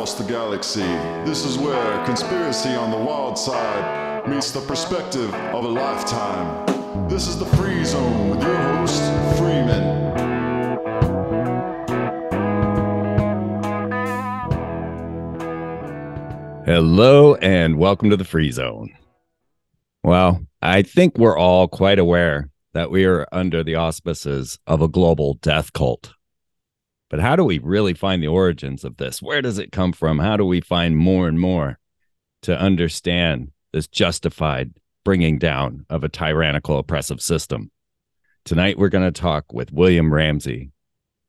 across the galaxy. This is where conspiracy on the wild side meets the perspective of a lifetime. This is the Free Zone with your host, Freeman. Hello and welcome to the Free Zone. Well, I think we're all quite aware that we are under the auspices of a global death cult. But how do we really find the origins of this? Where does it come from? How do we find more and more to understand this justified bringing down of a tyrannical oppressive system? Tonight, we're going to talk with William Ramsey.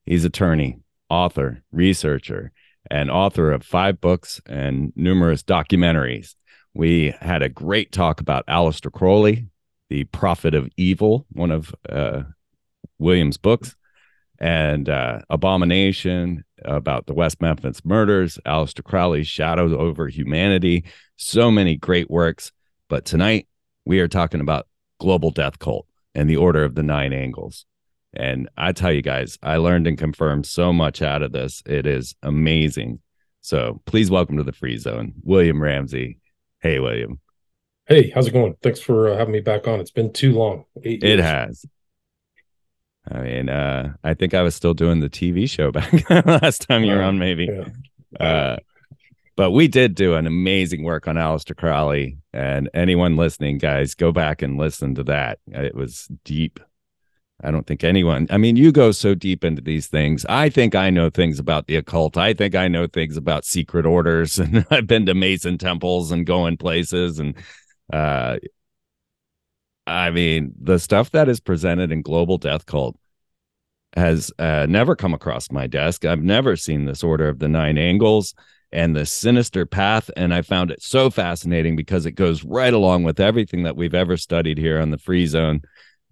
He's attorney, author, researcher, and author of five books and numerous documentaries. We had a great talk about Aleister Crowley, the prophet of evil, one of uh, William's books and uh, Abomination about the West Memphis murders, Aleister Crowley's Shadows over Humanity, so many great works. But tonight we are talking about Global Death Cult and the Order of the Nine Angles. And I tell you guys, I learned and confirmed so much out of this. It is amazing. So please welcome to the Free Zone, William Ramsey. Hey, William. Hey, how's it going? Thanks for uh, having me back on. It's been too long. It has. I mean, uh, I think I was still doing the TV show back last time you were on, maybe. Yeah. Uh, but we did do an amazing work on Aleister Crowley. And anyone listening, guys, go back and listen to that. It was deep. I don't think anyone, I mean, you go so deep into these things. I think I know things about the occult. I think I know things about secret orders. And I've been to Mason temples and going places. And uh, I mean, the stuff that is presented in Global Death Cult has uh, never come across my desk. I've never seen this Order of the Nine Angles and the sinister path. And I found it so fascinating because it goes right along with everything that we've ever studied here on the Free Zone.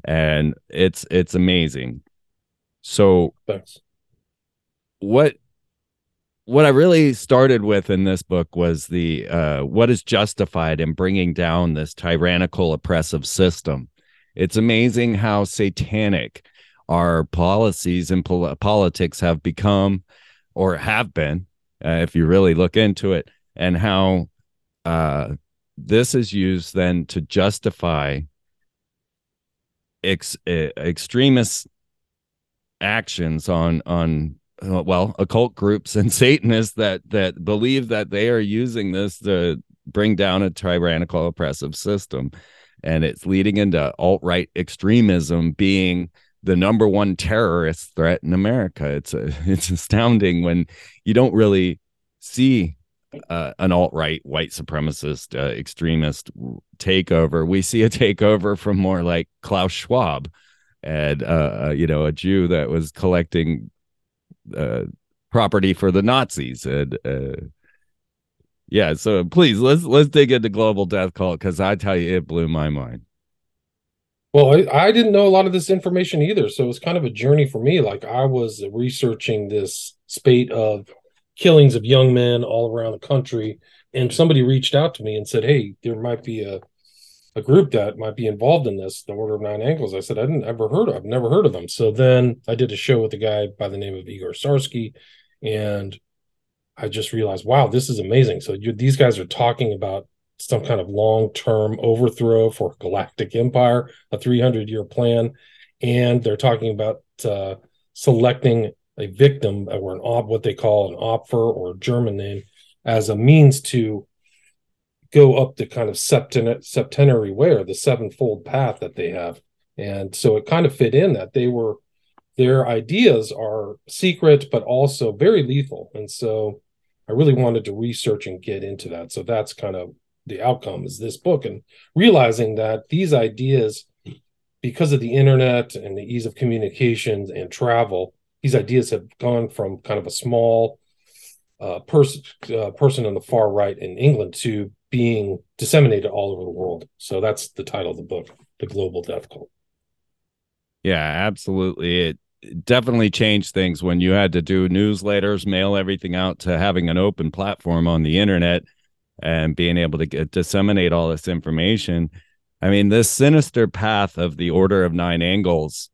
And it's it's amazing. So Thanks. what what I really started with in this book was the uh, what is justified in bringing down this tyrannical oppressive system. It's amazing how satanic our policies and pol- politics have become or have been, uh, if you really look into it, and how uh, this is used then to justify ex- extremist actions on on uh, well occult groups and satanists that that believe that they are using this to bring down a tyrannical oppressive system. And it's leading into alt-right extremism being the number one terrorist threat in america. It's a, it's astounding when you don't really see uh, an alt-right white supremacist uh, extremist takeover. We see a takeover from more like klaus schwab and uh, uh, you know a jew that was collecting uh, property for the Nazis. And uh, yeah, so please let's let's dig into global death cult because I tell you, it blew my mind. Well, I, I, didn't know a lot of this information either, so it was kind of a journey for me. Like I was researching this spate of killings of young men all around the country, and somebody reached out to me and said, "Hey, there might be a a group that might be involved in this, the Order of Nine Angles. I said, I didn't ever heard of, I've never heard of them. So then I did a show with a guy by the name of Igor Sarsky, and I just realized, wow, this is amazing. So these guys are talking about some kind of long-term overthrow for galactic empire, a 300-year plan, and they're talking about uh, selecting a victim or an op, what they call an opfer or German name, as a means to go up the kind of septen- septenary way or the sevenfold path that they have. And so it kind of fit in that they were their ideas are secret but also very lethal. And so I really wanted to research and get into that. So that's kind of the outcome is this book and realizing that these ideas because of the internet and the ease of communication and travel these ideas have gone from kind of a small uh, person uh, person on the far right in England to being disseminated all over the world. So that's the title of the book, The Global Death Cult. Yeah, absolutely. It definitely changed things when you had to do newsletters, mail everything out to having an open platform on the internet and being able to get, disseminate all this information. I mean, this sinister path of the Order of Nine Angles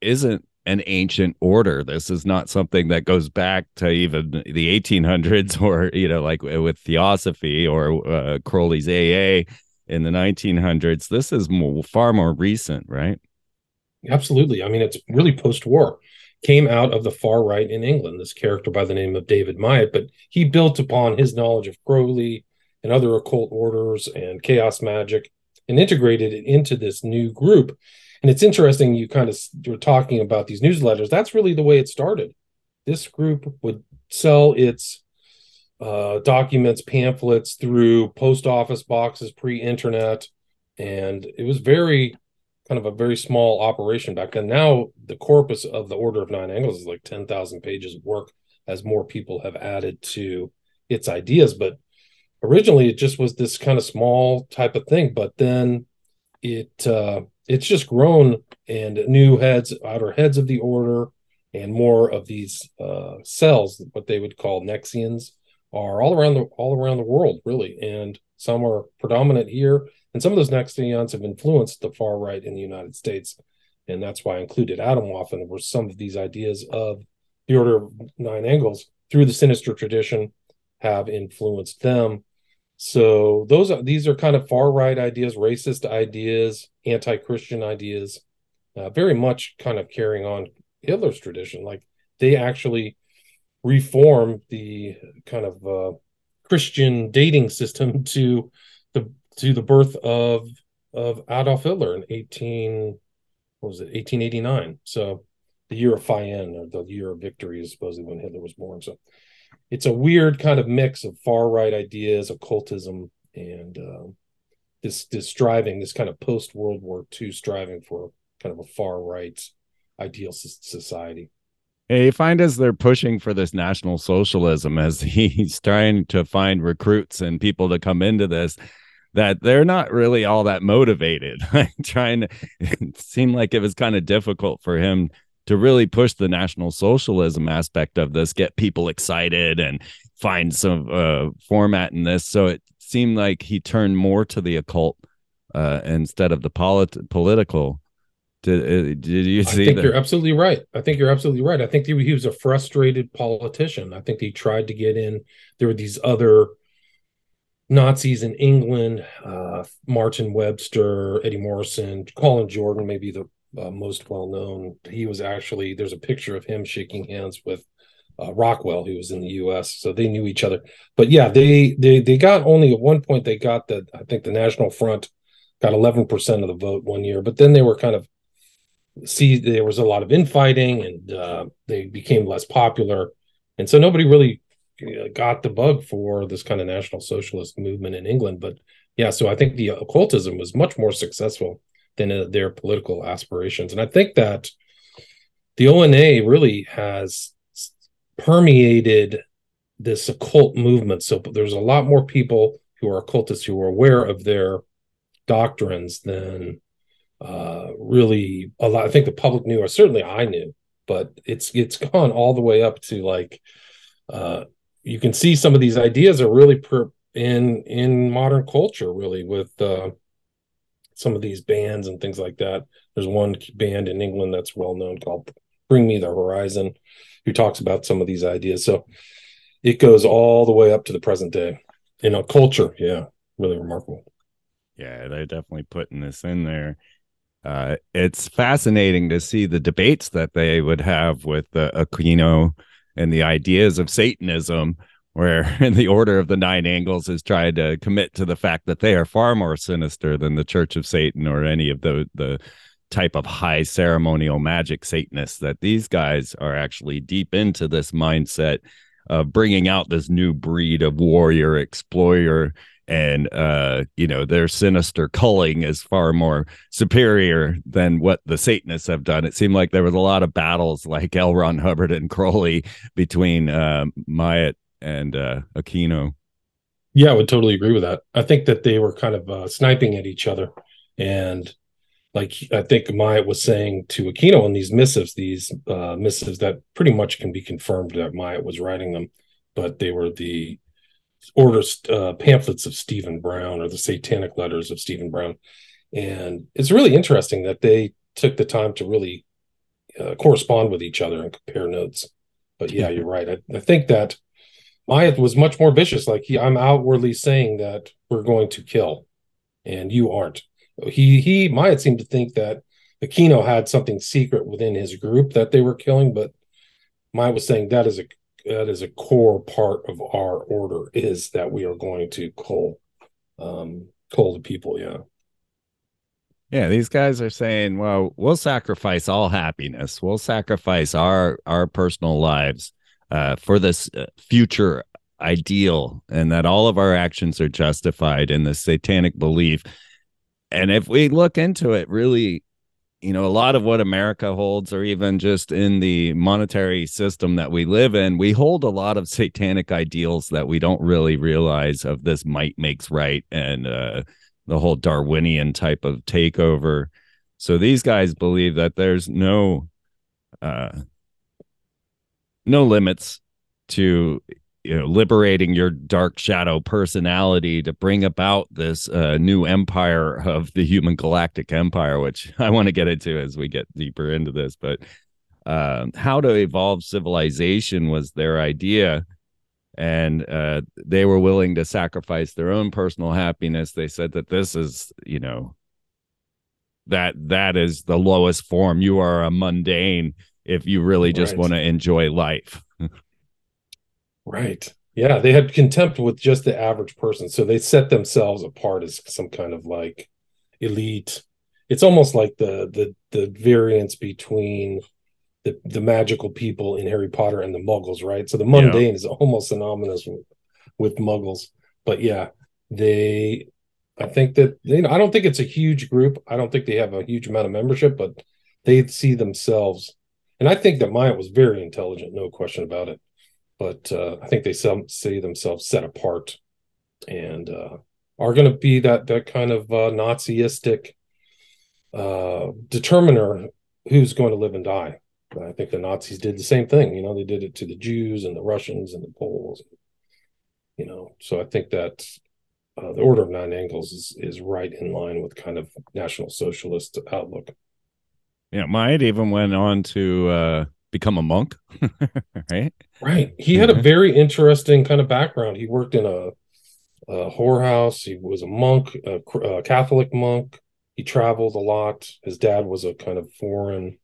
isn't an ancient order. This is not something that goes back to even the 1800s or, you know, like with Theosophy or uh, Crowley's AA in the 1900s. This is more, far more recent, right? Absolutely. I mean, it's really post war. Came out of the far right in England, this character by the name of David Myatt, but he built upon his knowledge of Crowley and other occult orders and chaos magic and integrated it into this new group. And it's interesting you kind of you're talking about these newsletters. That's really the way it started. This group would sell its uh, documents, pamphlets through post office boxes pre-internet, and it was very kind of a very small operation back then. Now the corpus of the Order of Nine Angles is like ten thousand pages of work, as more people have added to its ideas. But originally, it just was this kind of small type of thing. But then it uh, it's just grown, and new heads, outer heads of the order, and more of these uh, cells, what they would call Nexians, are all around the all around the world, really, and some are predominant here, and some of those Nexians have influenced the far right in the United States, and that's why I included Atomwaffen and were some of these ideas of the Order of Nine Angles through the Sinister tradition have influenced them. So those are these are kind of far right ideas, racist ideas, anti-Christian ideas, uh, very much kind of carrying on Hitler's tradition. Like they actually reform the kind of uh, Christian dating system to the to the birth of of Adolf Hitler in 18 what was it 1889 so the year of Fayen or the year of victory is supposedly when Hitler was born so it's a weird kind of mix of far right ideas occultism and uh, this this striving this kind of post World War II striving for kind of a far right ideal society you find as they're pushing for this national socialism, as he's trying to find recruits and people to come into this, that they're not really all that motivated. trying to, it seemed like it was kind of difficult for him to really push the national socialism aspect of this, get people excited and find some uh, format in this. So it seemed like he turned more to the occult uh, instead of the polit- political did, uh, did you see I think that? you're absolutely right. I think you're absolutely right. I think he, he was a frustrated politician. I think he tried to get in. There were these other Nazis in England, uh, Martin Webster, Eddie Morrison, Colin Jordan, maybe the uh, most well known. He was actually there's a picture of him shaking hands with uh, Rockwell, who was in the U.S. So they knew each other. But yeah, they they they got only at one point they got the I think the National Front got 11 percent of the vote one year, but then they were kind of see there was a lot of infighting and uh, they became less popular and so nobody really uh, got the bug for this kind of national socialist movement in england but yeah so i think the occultism was much more successful than uh, their political aspirations and i think that the ona really has permeated this occult movement so there's a lot more people who are occultists who are aware of their doctrines than uh, really a lot. I think the public knew, or certainly I knew, but it's it's gone all the way up to like uh, you can see some of these ideas are really per, in in modern culture, really with uh, some of these bands and things like that. There's one band in England that's well known called Bring Me the Horizon, who talks about some of these ideas. So it goes all the way up to the present day in a culture. Yeah, really remarkable. Yeah, they're definitely putting this in there uh, it's fascinating to see the debates that they would have with uh, Aquino and the ideas of Satanism, where in the Order of the Nine Angles is trying to commit to the fact that they are far more sinister than the Church of Satan or any of the the type of high ceremonial magic Satanists. That these guys are actually deep into this mindset of bringing out this new breed of warrior explorer and uh, you know their sinister culling is far more superior than what the Satanists have done. It seemed like there was a lot of battles like L. Ron Hubbard and Crowley between uh, Myatt and uh, Aquino. Yeah, I would totally agree with that. I think that they were kind of uh, sniping at each other, and like I think Myatt was saying to Aquino in these missives, these uh, missives that pretty much can be confirmed that Myatt was writing them, but they were the orders uh, pamphlets of Stephen Brown or the Satanic Letters of Stephen Brown, and it's really interesting that they took the time to really uh, correspond with each other and compare notes. But yeah, you're right. I, I think that Myatt was much more vicious. Like he, I'm outwardly saying that we're going to kill, and you aren't. He he Myatt seemed to think that Aquino had something secret within his group that they were killing, but Myatt was saying that is a that is a core part of our order is that we are going to cull um cull the people. Yeah. Yeah, these guys are saying, well, we'll sacrifice all happiness. We'll sacrifice our our personal lives uh, for this uh, future ideal, and that all of our actions are justified in the satanic belief. And if we look into it, really, you know, a lot of what America holds, or even just in the monetary system that we live in, we hold a lot of satanic ideals that we don't really realize of this might makes right and uh, the whole Darwinian type of takeover. So these guys believe that there's no uh no limits to you know liberating your dark shadow personality to bring about this uh, new empire of the human galactic empire which i want to get into as we get deeper into this but uh, how to evolve civilization was their idea and uh, they were willing to sacrifice their own personal happiness. They said that this is, you know, that that is the lowest form. You are a mundane if you really just right. want to enjoy life. right. Yeah, they had contempt with just the average person, so they set themselves apart as some kind of like elite. It's almost like the the the variance between the, the magical people in Harry Potter and the Muggles, right? So the mundane yeah. is almost synonymous with, with Muggles. But yeah, they I think that they know I don't think it's a huge group. I don't think they have a huge amount of membership, but they see themselves and I think that Myatt was very intelligent, no question about it. But uh, I think they some see themselves set apart and uh, are going to be that that kind of uh, Naziistic uh, determiner who's going to live and die. I think the Nazis did the same thing. You know, they did it to the Jews and the Russians and the Poles. You know, so I think that uh, the Order of Nine Angles is is right in line with kind of National Socialist outlook. Yeah, Myatt even went on to uh, become a monk, right? Right. He had a very interesting kind of background. He worked in a, a whorehouse. He was a monk, a, a Catholic monk. He traveled a lot. His dad was a kind of foreign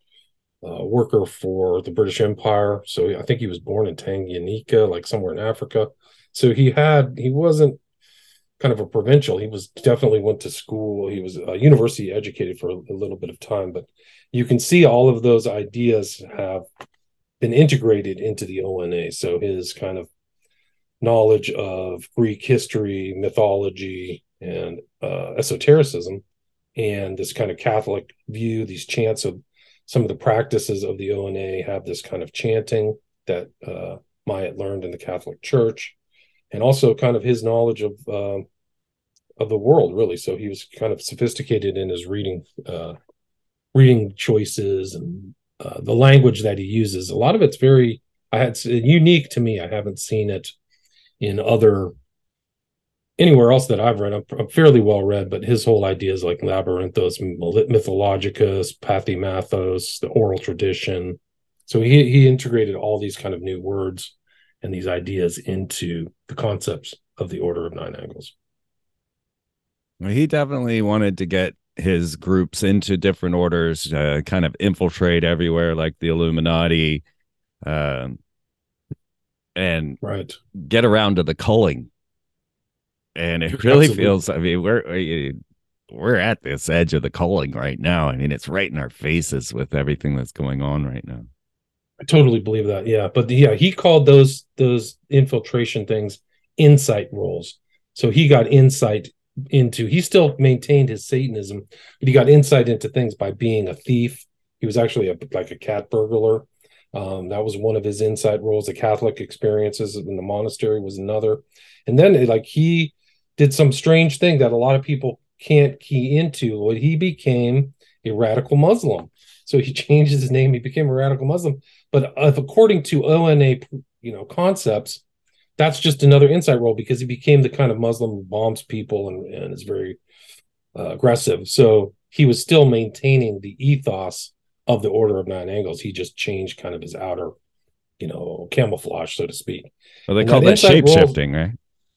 uh, worker for the British Empire. So I think he was born in Tanganyika, like somewhere in Africa. So he had he wasn't kind of a provincial. He was definitely went to school. He was a university educated for a, a little bit of time, but you can see all of those ideas have been integrated into the ONA. So his kind of knowledge of Greek history, mythology, and uh, esotericism, and this kind of Catholic view, these chants of some of the practices of the ONA have this kind of chanting that uh, Myatt learned in the Catholic Church, and also kind of his knowledge of uh, of the world, really. So he was kind of sophisticated in his reading uh, reading choices and uh, the language that he uses. A lot of it's very I had unique to me. I haven't seen it in other anywhere else that I've read, I'm, I'm, fairly well read, but his whole ideas like Labyrinthos, Mythologicus, pathei-mathos, the oral tradition. So he he integrated all these kind of new words and these ideas into the concepts of the Order of Nine Angles. Well, he definitely wanted to get his groups into different orders, uh, kind of infiltrate everywhere, like the Illuminati, uh, and right get around to the culling and it really Absolutely. feels. I mean, we're we're at this edge of the culling right now. I mean, it's right in our faces with everything that's going on right now. I totally believe that. Yeah, but yeah, he called those those infiltration things insight roles. So he got insight into. He still maintained his Satanism, but he got insight into things by being a thief. He was actually a, like a cat burglar. Um, that was one of his insight roles. The Catholic experiences in the monastery was another, and then like he did some strange thing that a lot of people can't key into. What he became a radical Muslim. So he changed his name. He became a radical Muslim. But if according to ONA, you know, concepts, that's just another insight role because he became the kind of Muslim who bombs people and, and is very uh, aggressive. So he was still maintaining the ethos of the Order of Nine Angles. He just changed kind of his outer, you know, camouflage, so to speak. Well, they And call that that shape shifting, right?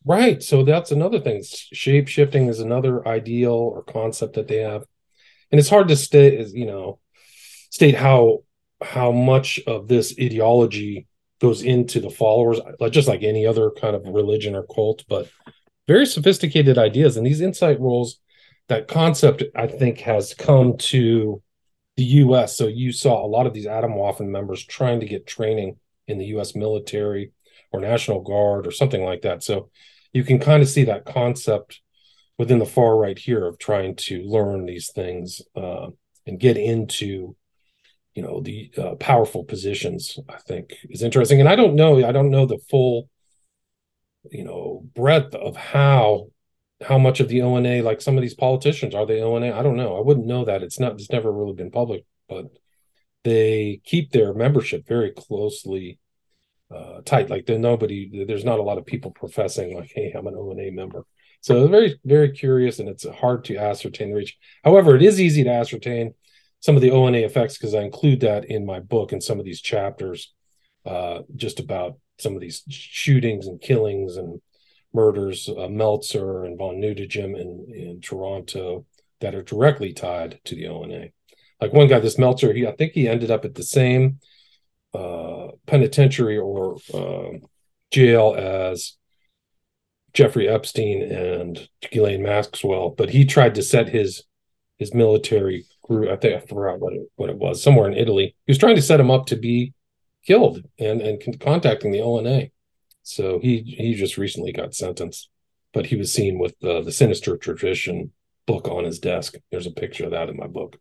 Right. So that's another thing. Shape shifting is another ideal or concept that they have. And it's hard to state you know, state how how much of this ideology goes into the followers, just like any other kind of religion or cult, but very sophisticated ideas. And these insight roles, that concept, I think, has come to the US. So you saw a lot of these Atomwaffen members trying to get training in the US military or National Guard or something like that. So you can kind of see that concept within the far right here of trying to learn these things uh, and get into you know the uh, powerful positions i think is interesting and i don't know i don't know the full you know breadth of how how much of the ona like some of these politicians are they ona i don't know i wouldn't know that it's not it's never really been public but they keep their membership very closely uh, tight. Like there, nobody, there's not a lot of people professing like, "Hey, I'm an ONA member." So it's very, very curious, and it's hard to ascertain the reach. However, it is easy to ascertain some of the ONA effects because I include that in my book in some of these chapters, uh, just about some of these shootings and killings and murders, uh, Melzer and von Nudegem in in Toronto that are directly tied to the ONA. Like one guy, this Melzer, he I think he ended up at the same uh, penitentiary or uh, jail as Jeffrey Epstein and Ghislaine Maxwell, but he tried to set his his military group. I think I forgot what it, what it was somewhere in Italy. He was trying to set him up to be killed and and con- contacting the ONA. So he he just recently got sentenced, but he was seen with the the Sinister Tradition book on his desk. There's a picture of that in my book.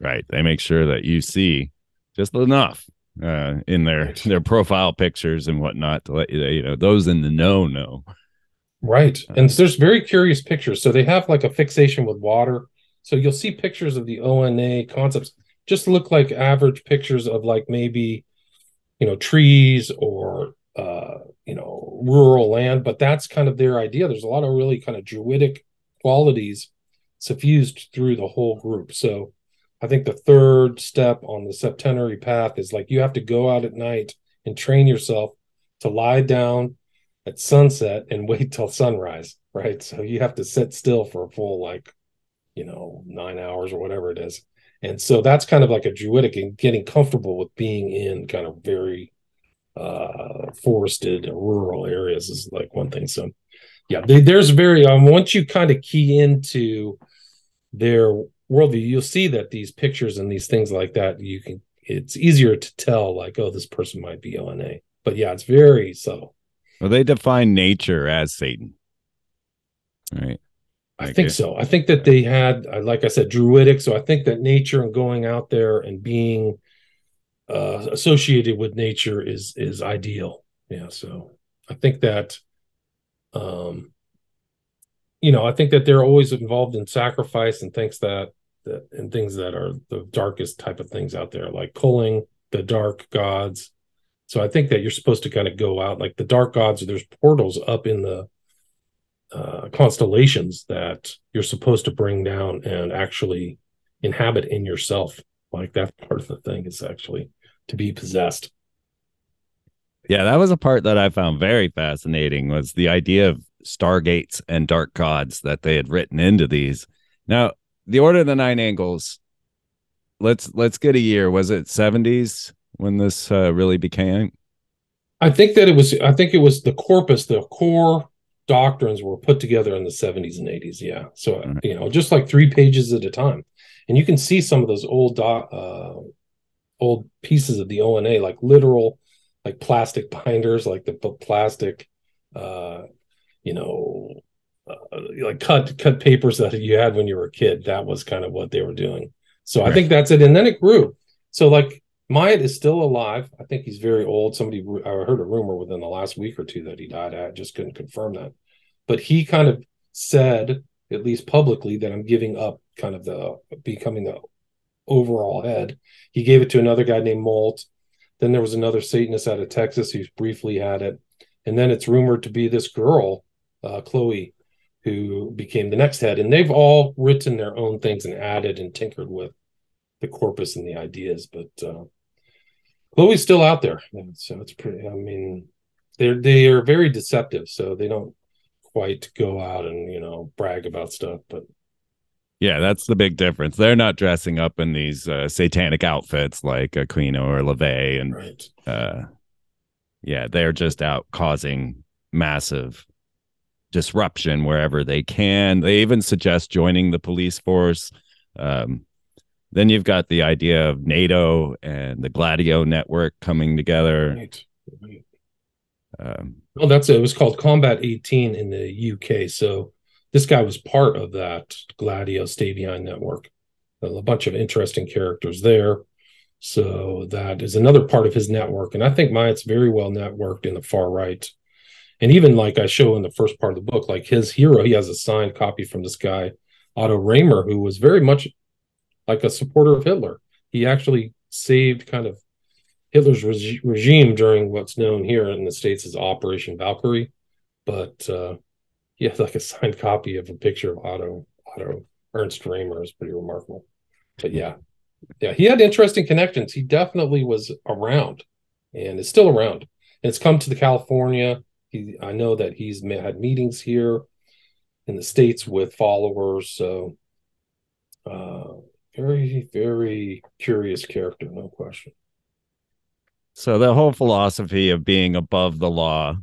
Right. They make sure that you see just enough uh, in their Right. their profile pictures and whatnot to let you you know those in the know know. Right. And there's very curious pictures. So they have like a fixation with water. So you'll see pictures of the ONA concepts just look like average pictures of like maybe, you know, trees or, uh, you know, rural land. But that's kind of their idea. There's a lot of really kind of druidic qualities suffused through the whole group. So I think the third step on the septenary path is like you have to go out at night and train yourself to lie down at sunset and wait till sunrise, right? So you have to sit still for a full like, you know, nine hours or whatever it is. And so that's kind of like a druidic and getting comfortable with being in kind of very uh forested rural areas is like one thing. So yeah, they, there's very um once you kind of key into their worldview, you'll see that these pictures and these things like that, you can it's easier to tell like, oh, this person might be ONA. But yeah, it's very subtle. Well, they define nature as Satan. Right. I Like think so. I think that they had, uh, like I said, druidic. So I think that nature and going out there and being uh, associated with nature is is ideal. Yeah. So I think that, um, you know, I think that they're always involved in sacrifice and things that that and things that are the darkest type of things out there, like culling the dark gods. So I think that you're supposed to kind of go out like the dark gods. There's portals up in the uh, constellations that you're supposed to bring down and actually inhabit in yourself. Like that part of the thing is actually to be possessed. Yeah, that was a part that I found very fascinating was the idea of stargates and dark gods that they had written into these. Now, the Order of the Nine Angles. Let's let's get a year. Was it seventies when this uh, really became? I think that it was. I think it was the corpus, the core doctrines were put together in the 70s and 80s. Yeah, so Right. you know, just like three pages at a time, and you can see some of those old uh, old pieces of the ONA, like literal, like plastic binders, like the plastic, uh, you know, uh, like cut cut papers that you had when you were a kid. That was kind of what they were doing. So I think that's it, and then it grew. So like Myatt is still alive. I think he's very old. Somebody I heard a rumor within the last week or two that he died. I just couldn't confirm that. But he kind of said, at least publicly, that I'm giving up kind of the becoming the overall head. He gave it to another guy named Moult. Then there was another Satanist out of Texas who briefly had it. And then it's rumored to be this girl, uh, Chloe, who became the next head. And they've all written their own things and added and tinkered with the corpus and the ideas. But uh, Chloe's still out there, so it's pretty. I mean, they're they are very deceptive, so they don't quite go out and you know brag about stuff, but. Yeah, that's the big difference. They're not dressing up in these uh, satanic outfits like Aquino or LaVey, and right. uh, yeah, they're just out causing massive disruption wherever they can. They even suggest joining the police force. Um, then you've got the idea of NATO and the Gladio network coming together. Right. right. Um, well, that's it. It was called Combat 18 in the UK. So this guy was part of that Gladio stay-behind network. A bunch of interesting characters there. So that is another part of his network. And I think Myatt's very well networked in the far right and even like I show in the first part of the book, like his hero, he has a signed copy from this guy, Otto Remer, who was very much like a supporter of Hitler. He actually saved kind of Hitler's reg- regime during what's known here in the States as Operation Valkyrie. But uh, he had like a signed copy of a picture of Otto, Otto Ernst Remer is pretty remarkable. But yeah, yeah, he had interesting connections. He definitely was around and is still around. And it's come to the California he, I know that he's had meetings here in the states with followers. So, uh, very, very curious character, no question. So the whole philosophy of being above the law,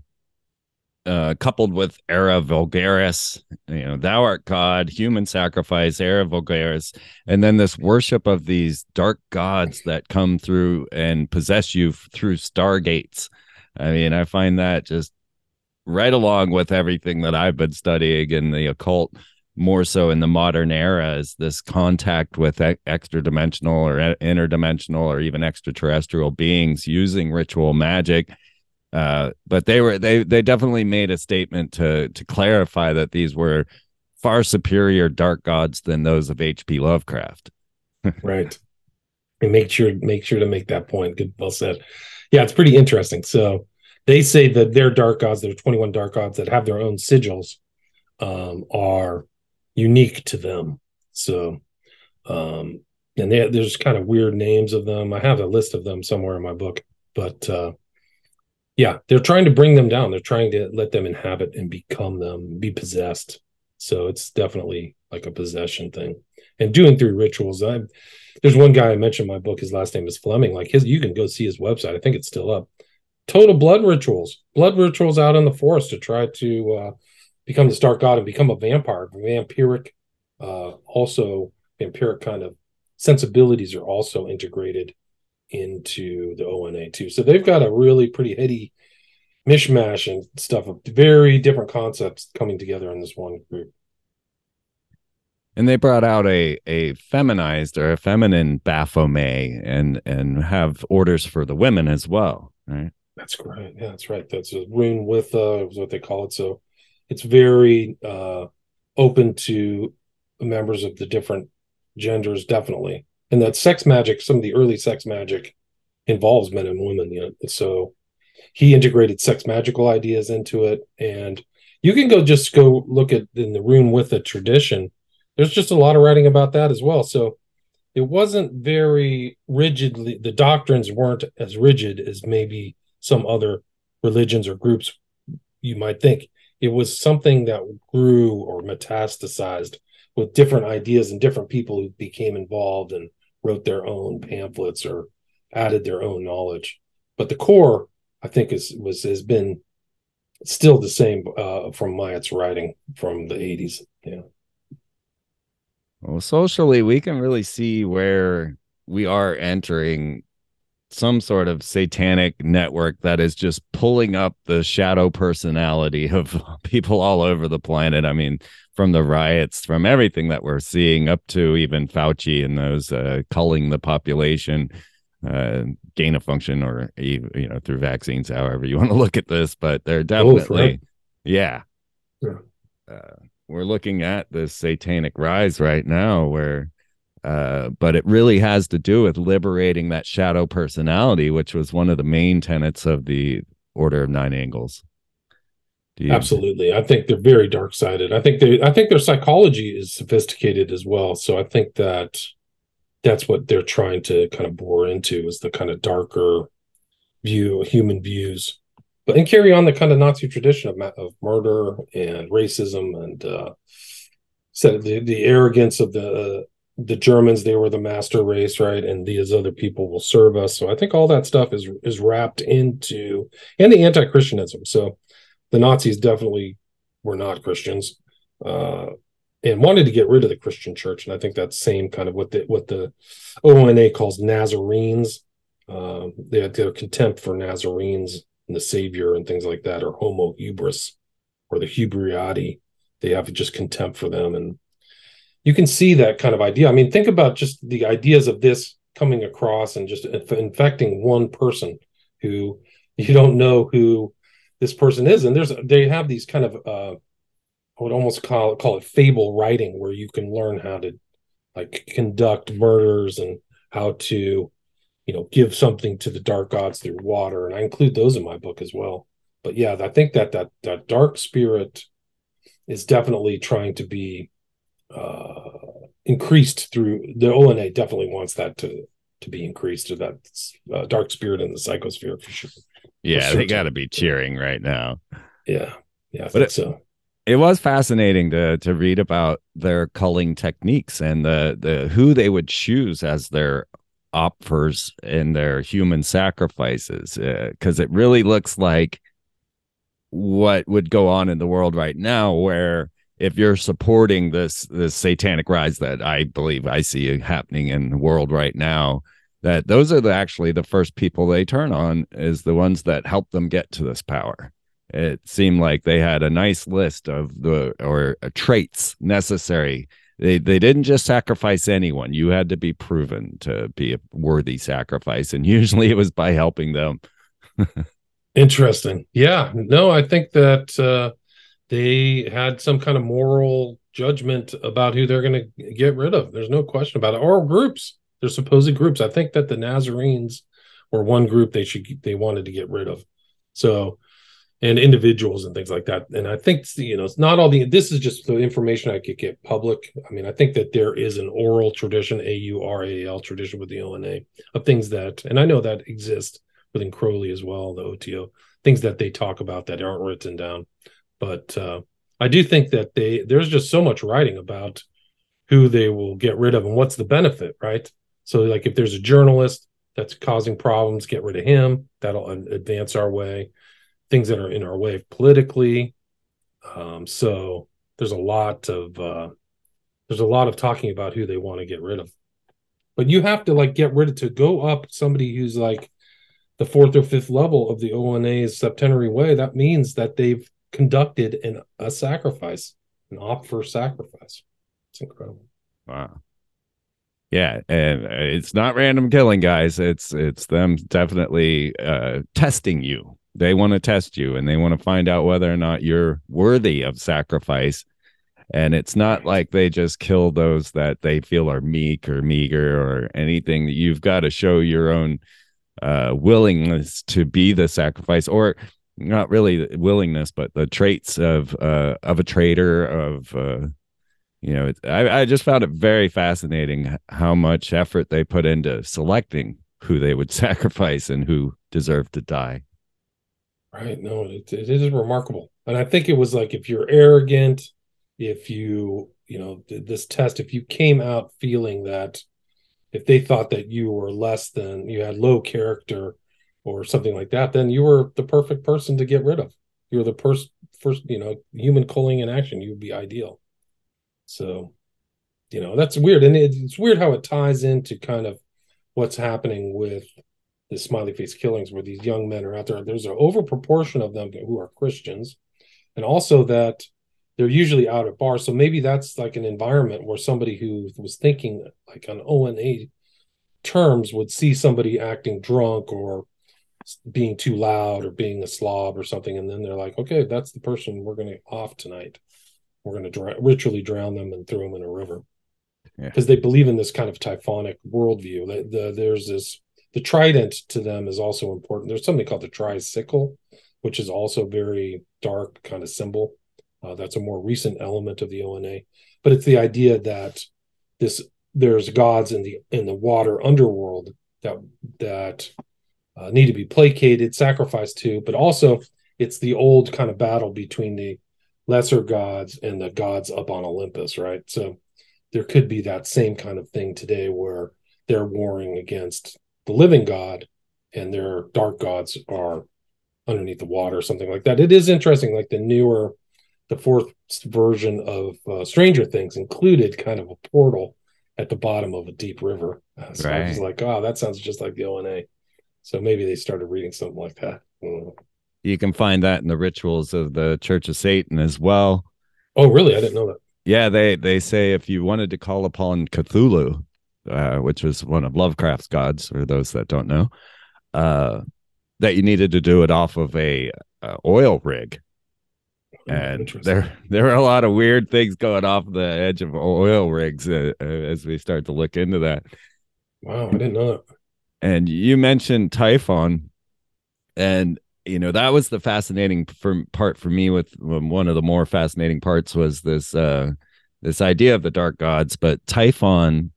uh, coupled with era vulgaris, you know, thou art God, human sacrifice, era vulgaris, and then this worship of these dark gods that come through and possess you through stargates. I mean, I find that just right along with everything that I've been studying in the occult, more so in the modern era, is this contact with extra dimensional or interdimensional or even extraterrestrial beings using ritual magic. Uh, but they were they they definitely made a statement to to clarify that these were far superior dark gods than those of H.P. Lovecraft. right. And make sure make sure to make that point. Good, well said. Yeah, it's pretty interesting. So they say that their dark gods, their 21 dark gods that have their own sigils, um, are unique to them. So, um, and they, there's kind of weird names of them. I have a list of them somewhere in my book, but uh, yeah, they're trying to bring them down. They're trying to let them inhabit and become them, be possessed. So it's definitely like a possession thing. And doing through rituals, I there's one guy I mentioned in my book. His last name is Fleming. Like his, you can go see his website. I think it's still up total blood rituals, blood rituals out in the forest to try to uh, become the Stark God and become a vampire. Vampiric, uh, also vampiric kind of sensibilities are also integrated into the ONA too. So they've got a really pretty heady mishmash and stuff of very different concepts coming together in this one group. And they brought out a a feminized or a feminine Baphomet and and have orders for the women as well, right? That's great. Yeah, that's right. That's a Rounwytha uh what they call it. So it's very uh open to members of the different genders, definitely. And that sex magic, some of the early sex magic involves men and women. You know? So he integrated sex magical ideas into it. And you can go just go look at in the Rounwytha tradition. There's just a lot of writing about that as well. So it wasn't very rigidly the doctrines weren't as rigid as maybe some other religions or groups you might think. It was something that grew or metastasized with different ideas and different people who became involved and wrote their own pamphlets or added their own knowledge. But the core, I think, is was has been still the same uh, from Myatt's writing from the 80s. Yeah. Well, socially, we can really see where we are entering some sort of satanic network that is just pulling up the shadow personality of people all over the planet. I mean, from the riots, from everything that we're seeing, up to even Fauci and those uh, culling the population, uh, gain of function, or you know through vaccines, however you want to look at this. But they're definitely, yeah, yeah. Uh, we're looking at this satanic rise right now, where uh, but it really has to do with liberating that shadow personality, which was one of the main tenets of the Order of Nine Angles. Absolutely, I think they're very dark sided. I think they, I think their psychology is sophisticated as well. So I think that that's what they're trying to kind of bore into is the kind of darker view, human views, but and carry on the kind of Nazi tradition of, of murder and racism and uh, said the, the arrogance of the the Germans they were the master race, right? And these other people will serve us. So I think all that stuff is is wrapped into and the anti-Christianism. So the Nazis definitely were not Christians. Uh, and wanted to get rid of the Christian church. And I think that's same kind of what the what the ONA calls Nazarenes. Um, they had their contempt for Nazarenes and the Savior and things like that, or Homo hubris, or the Hubriati. They have just contempt for them, and you can see that kind of idea. I mean, think about just the ideas of this coming across and just infecting one person who you don't know who this person is, and there's they have these kind of uh, I would almost call it, call it fable writing, where you can learn how to like conduct murders and how to, you know, give something to the dark gods through water. And I include those in my book as well. But yeah, I think that that that dark spirit is definitely trying to be uh, increased through the ONA. Definitely wants that to to be increased to that uh, dark spirit in the psychosphere for sure. Yeah, for sure. they got to be cheering right now. Yeah, yeah, but it, so it was fascinating to to read about their culling techniques and the the who they would choose as their opfers in their human sacrifices because uh, it really looks like what would go on in the world right now where if you're supporting this this satanic rise that I believe I see happening in the world right now that those are the, actually the first people they turn on is the ones that help them get to this power. It seemed like they had a nice list of the or uh, traits necessary. They they didn't just sacrifice anyone. You had to be proven to be a worthy sacrifice and usually it was by helping them. Interesting. Yeah. No i think that uh they had some kind of moral judgment about who they're going to get rid of there's no question about it or groups they're supposed groups i think that the nazarenes were one group they should they wanted to get rid of so and individuals and things like that. And I think you know it's not all the this is just the information I could get public. I mean, I think that there is an oral tradition, A U R A L tradition with the ONA of things that, and I know that exist within Crowley as well, the OTO things that they talk about that aren't written down. But uh, I do think that they there's just so much writing about who they will get rid of and what's the benefit, right? So like if there's a journalist that's causing problems, get rid of him. That'll advance our way things that are in our way politically. Um, so there's a lot of uh, there's a lot of talking about who they want to get rid of. But you have to like get rid of to go up somebody who's like the fourth or fifth level of the ONA's septenary way. That means that they've conducted in a sacrifice, an opfer sacrifice. It's incredible. Wow. Yeah, and uh, it's not random killing, guys. It's it's them definitely uh, testing you they want to test you and they want to find out whether or not you're worthy of sacrifice and it's not like they just kill those that they feel are meek or meager or anything you've got to show your own uh, willingness to be the sacrifice or not really willingness but the traits of uh, of a traitor of uh, you know I, I just found it very fascinating how much effort they put into selecting who they would sacrifice and who deserved to die Right. No, it, it is remarkable. And I think it was like if you're arrogant, if you, you know, this test, if you came out feeling that if they thought that you were less than you had low character or something like that, then you were the perfect person to get rid of. You're the first, first, you know, human culling in action. You would be ideal. So, you know, that's weird. And it's weird how it ties into kind of what's happening with the smiley face killings where these young men are out there. There's an over proportion of them who are Christians, and also that they're usually out at bars. So maybe that's like an environment where somebody who was thinking like on ONA terms would see somebody acting drunk or being too loud or being a slob or something, and then they're like, okay, that's the person we're going to off tonight. We're going to dr- ritually drown them and throw them in a river because yeah. they believe in this kind of typhonic worldview. The, the, there's this the trident to them is also important. There's something called the tricycle, which is also very dark kind of symbol. Uh, that's a more recent element of the ONA, but it's the idea that this there's gods in the in the water underworld that that uh, need to be placated, sacrificed to, but also it's the old kind of battle between the lesser gods and the gods up on Olympus, right? So there could be that same kind of thing today where they're warring against the living god and their dark gods are underneath the water or something like that. It is interesting, like the newer, the fourth version of uh, Stranger Things included kind of a portal at the bottom of a deep river. Uh, so right. I was like, oh, that sounds just like the ONA. So maybe they started reading something like that. You can find that in the rituals of the Church of Satan as well. Oh, really? I didn't know that. Yeah, they they say if you wanted to call upon Cthulhu, uh, which was one of Lovecraft's gods, for those that don't know, uh, that you needed to do it off of a uh, oil rig. Oh, and there there are a lot of weird things going off the edge of oil rigs uh, uh, as we start to look into that. Wow, I didn't know that. And you mentioned Typhon, and you know that was the fascinating for, part for me. With um, one of the more fascinating parts was this uh, this idea of the dark gods, but Typhon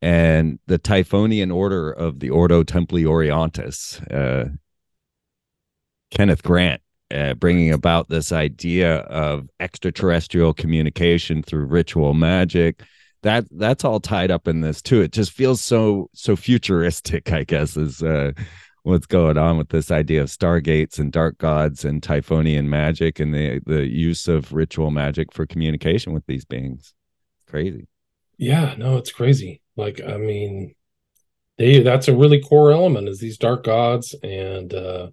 and the Typhonian order of the Ordo Templi Orientis. Uh, Kenneth Grant uh, bringing about this idea of extraterrestrial communication through ritual magic that that's all tied up in this too. It just feels so so futuristic i guess is uh, what's going on with this idea of stargates and dark gods and typhonian magic and the the use of ritual magic for communication with these beings. Crazy. Yeah no it's crazy. Like i mean they that's a really core element is these dark gods and uh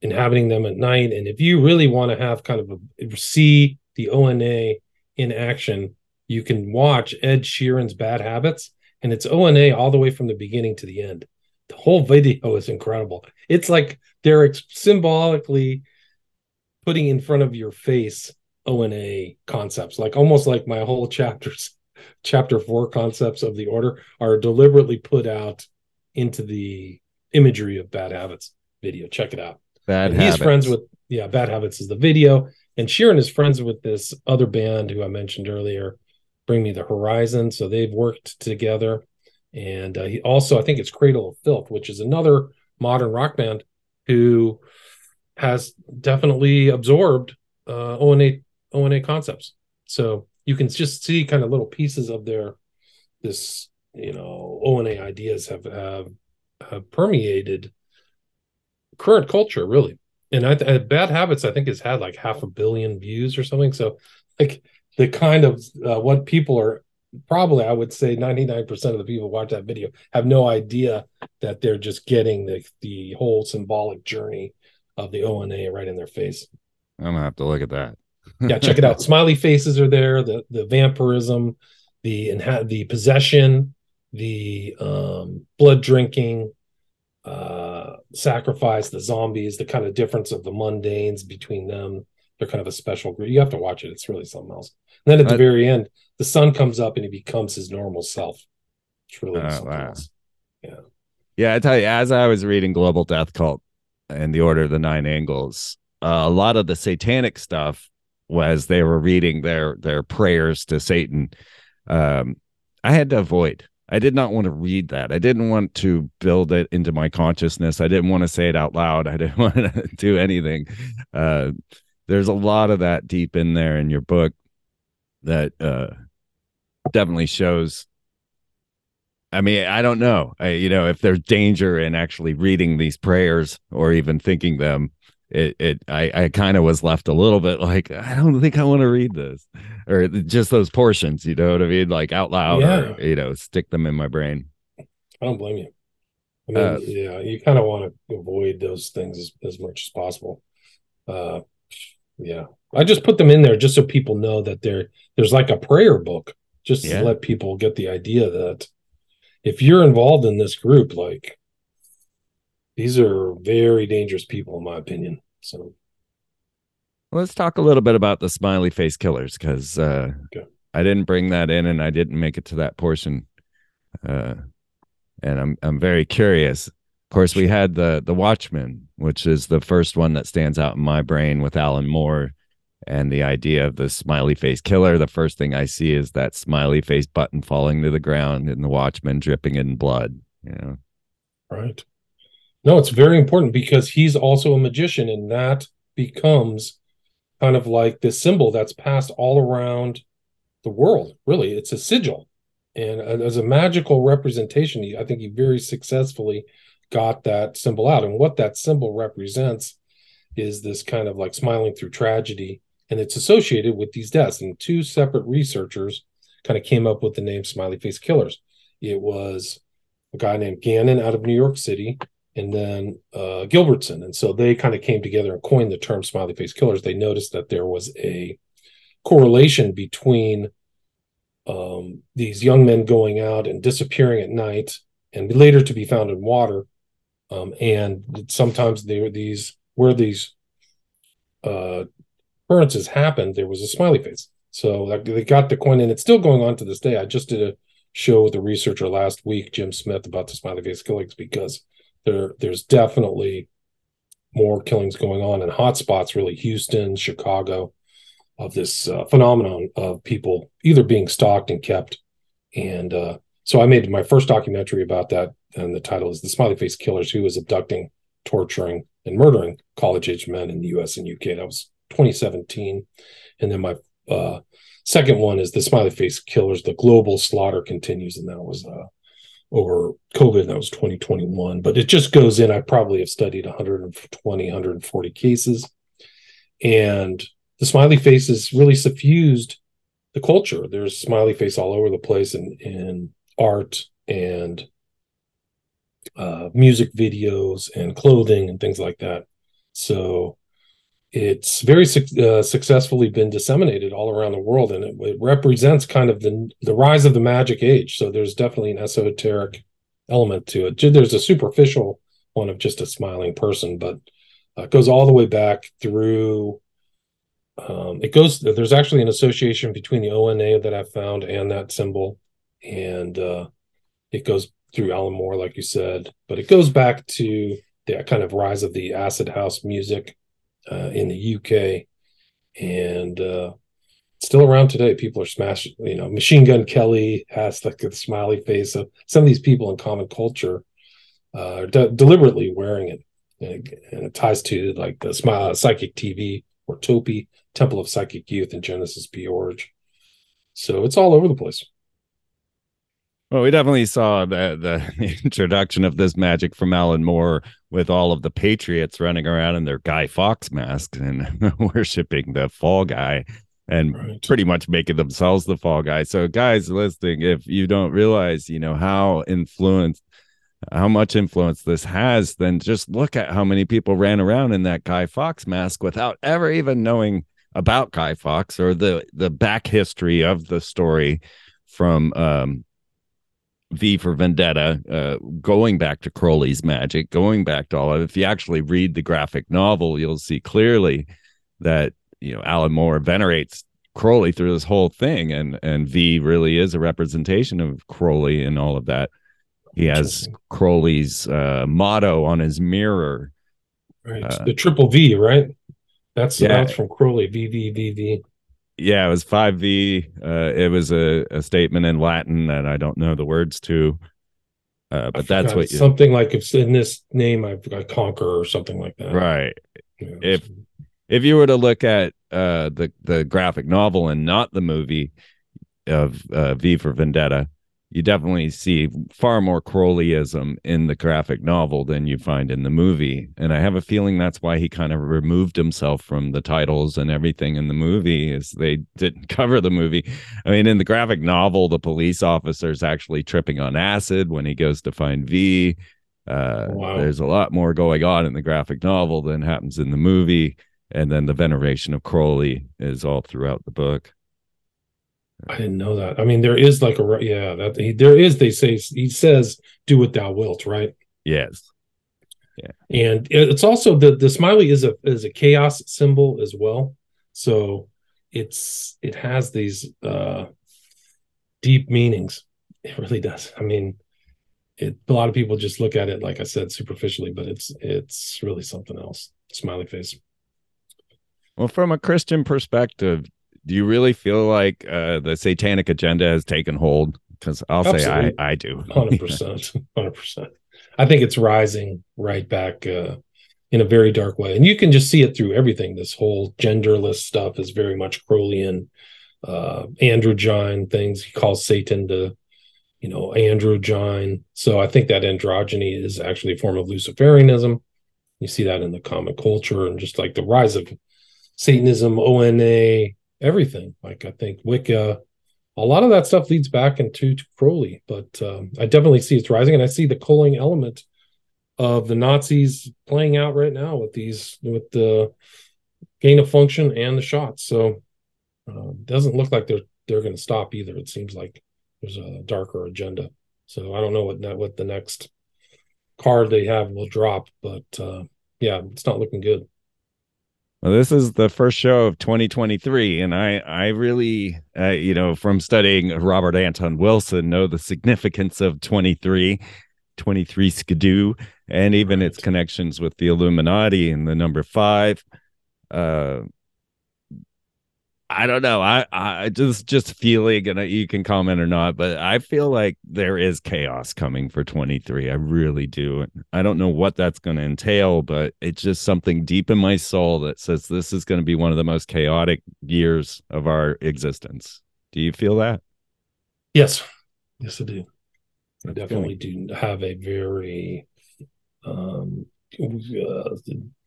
inhabiting them at night. And if you really want to have kind of a see the ONA in action, you can watch Ed Sheeran's Bad Habits, and it's ONA all the way from the beginning to the end. The whole video is incredible. It's like they're symbolically putting in front of your face ONA concepts, like almost like my whole chapters, chapter four concepts of the order are deliberately put out into the imagery of bad habits video. Check it out. Bad He's friends with yeah, Bad Habits is the video, and Sheeran is friends with this other band who I mentioned earlier, Bring Me the Horizon. So they've worked together, and uh, he also I think it's Cradle of Filth, which is another modern rock band who has definitely absorbed uh, ONA ONA concepts. So you can just see kind of little pieces of their this you know ONA ideas have have, permeated current culture, really. And I, th- Bad Habits, I think, has had like half a billion views or something. So, like the kind of uh, what people are probably, I would say, ninety nine percent of the people watch that video have no idea that they're just getting the the whole symbolic journey of the ONA right in their face. I'm gonna have to look at that. yeah, check it out. Smiley faces are there. The the vampirism, the and the possession, the um, blood drinking, uh, sacrifice, the zombies, the kind of difference of the mundanes between them. They're kind of a special group. You have to watch it. It's really something else. And then at the very end, the sun comes up and he becomes his normal self. It's really uh, something wow. else. Yeah. Yeah, I tell you, as I was reading Global Death Cult and the Order of the Nine Angles, uh, a lot of the satanic stuff was they were reading their their prayers to Satan. Um, I had to avoid I did not want to read that. I didn't want to build it into my consciousness. I didn't want to say it out loud. I didn't want to do anything. Uh, there's a lot of that deep in there in your book that uh, definitely shows. I mean, I don't know. I, you know, if there's danger in actually reading these prayers or even thinking them, it it I I kind of was left a little bit like I don't think I want to read this or just those portions, you know what I mean, like out loud, yeah. or you know, stick them in my brain. I don't blame you. I mean, uh, yeah, you kind of want to avoid those things as, as much as possible. Uh, yeah, I just put them in there just so people know that there there's like a prayer book, just yeah. to let people get the idea that if you're involved in this group, like these are very dangerous people, in my opinion. So let's talk a little bit about the smiley face killers because uh, okay. I didn't bring that in and I didn't make it to that portion. Uh, and I'm I'm very curious. Of course, we had the the Watchmen, which is the first one that stands out in my brain with Alan Moore and the idea of the smiley face killer. The first thing I see is that smiley face button falling to the ground and the Watchman dripping in blood. Know, right? No, it's very important because he's also a magician, and that becomes kind of like this symbol that's passed all around the world. Really, it's a sigil, and uh, as a magical representation, I think he very successfully got that symbol out. And what that symbol represents is this kind of like smiling through tragedy, and it's associated with these deaths. And two separate researchers kind of came up with the name Smiley Face Killers. It was a guy named Gannon out of New York City, and then uh, Gilbertson. And so they kind of came together and coined the term smiley face killers. They noticed that there was a correlation between um, these young men going out and disappearing at night and later to be found in water. Um, and sometimes there were these where these uh, occurrences happened, there was a smiley face. So they got the coin, and it's still going on to this day. I just did a show with a researcher last week, Jim Smith, about the smiley face killings because there there's definitely more killings going on in hotspots, really Houston, Chicago, of this uh, phenomenon of people either being stalked and kept. And uh, so I made my first documentary about that, and the title is "The Smiley Face Killers: Who Was Abducting, Torturing, and Murdering College-Age Men in the U.S. and U.K." That was 2017, and then my uh, second one is "The Smiley Face Killers: The Global Slaughter Continues," and that was uh, over COVID. That was 2021, but it just goes in. I probably have studied 120, 140 cases. And the smiley faces really suffused the culture. There's smiley face all over the place in, in art and uh, music videos and clothing and things like that. So it's very uh, successfully been disseminated all around the world, and it, it, represents kind of the the rise of the magic age. So there's definitely an esoteric element to it. There's a superficial one of just a smiling person, but uh, it goes all the way back through. Um, it goes. There's actually an association between the ONA that I found and that symbol, and uh, it goes through Alan Moore, like you said, but it goes back to the kind of rise of the acid house music uh, in the UK, and uh, still around today. People are smashing. You know, Machine Gun Kelly has like a smiley face. So some of these people in common culture uh, are de- deliberately wearing it, and it, and it, ties to like the smile, psychic TV or TOPY Temple of Psychic Youth and Genesis P-Orridge. So it's all over the place. Well, we definitely saw the, the introduction of this magic from Alan Moore with all of the Patriots running around in their Guy Fawkes masks and worshiping the fall guy and right. pretty much making themselves the fall guy. So, guys listening, if you don't realize, you know, how influenced, how much influence this has, then just look at how many people ran around in that Guy Fawkes mask without ever even knowing about Guy Fawkes or the the back history of the story from um V for Vendetta, uh, going back to Crowley's magic, going back to all of it. If you actually read the graphic novel, you'll see clearly that you know Alan Moore venerates Crowley through this whole thing, and and V really is a representation of Crowley and all of that. He has Crowley's uh, motto on his mirror. Right, uh, the triple V, right? That's yeah. that's from Crowley. V V V V yeah, it was 5V. Uh, it was a, a statement in Latin that I don't know the words to. Uh, but that's what you, something like if in this name I've got conquer or something like that. Right. Yeah, if if you were to look at uh, the the graphic novel and not the movie of uh, V for Vendetta, you definitely see far more Crowleyism in the graphic novel than you find in the movie. And I have a feeling that's why he kind of removed himself from the titles and everything in the movie is they didn't cover the movie. I mean, in the graphic novel, the police officer is actually tripping on acid when he goes to find V. Uh, wow. There's a lot more going on in the graphic novel than happens in the movie. And then the veneration of Crowley is all throughout the book. I didn't know that. I mean, there is like a yeah that he, there is. They say he says, "Do what thou wilt," right? Yes. Yeah, and it's also the the smiley is a is a chaos symbol as well. So it's it has these uh deep meanings. It really does. I mean, it a lot of people just look at it like I said superficially, but it's it's really something else. Smiley face. Well, from a Christian perspective, do you really feel like uh, the satanic agenda has taken hold? Because I'll Absolutely. say I, I do. 100%. 100%. I think it's rising right back uh, in a very dark way. And you can just see it through everything. This whole genderless stuff is very much Crowleyan, uh, androgyne things. He calls Satan the, you know, androgyne. So I think that androgyny is actually a form of Luciferianism. You see that in the comic culture and just like the rise of Satanism, ONA, everything. Like I think Wicca, a lot of that stuff leads back into Crowley, but um, I definitely see it's rising, and I see the culling element of the Nazis playing out right now with these with the gain of function and the shots. So uh, doesn't look like they're they're going to stop either. It seems like there's a darker agenda. So I don't know what what the next card they have will drop, but uh, yeah, it's not looking good. Well, this is the first show of 2023, and I, I really, uh, you know, from studying Robert Anton Wilson, know the significance of 23, 23 Skidoo, and even right. its connections with the Illuminati and the number five. Uh, I don't know. I I just just feeling, and you can comment or not, but I feel like there is chaos coming for 23. I really do. I don't know what that's going to entail, but it's just something deep in my soul that says this is going to be one of the most chaotic years of our existence. Do you feel that? Yes, yes, I do. I definitely do have a very, um, uh,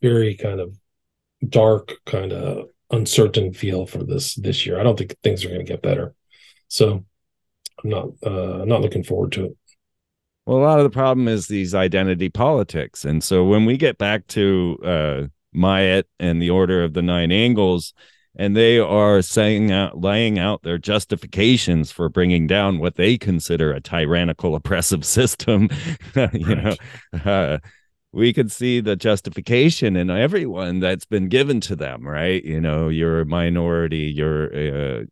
very kind of dark kind of uncertain feel for this this year. I don't think things are going to get better. So I'm not uh, not looking forward to it. Well, a lot of the problem is these identity politics, and so when we get back to uh, Myatt and the Order of the Nine Angles, and they are saying out, laying out their justifications for bringing down what they consider a tyrannical, oppressive system, you right. know. Uh, we could see the justification in everyone that's been given to them right? You know you're a minority you're uh,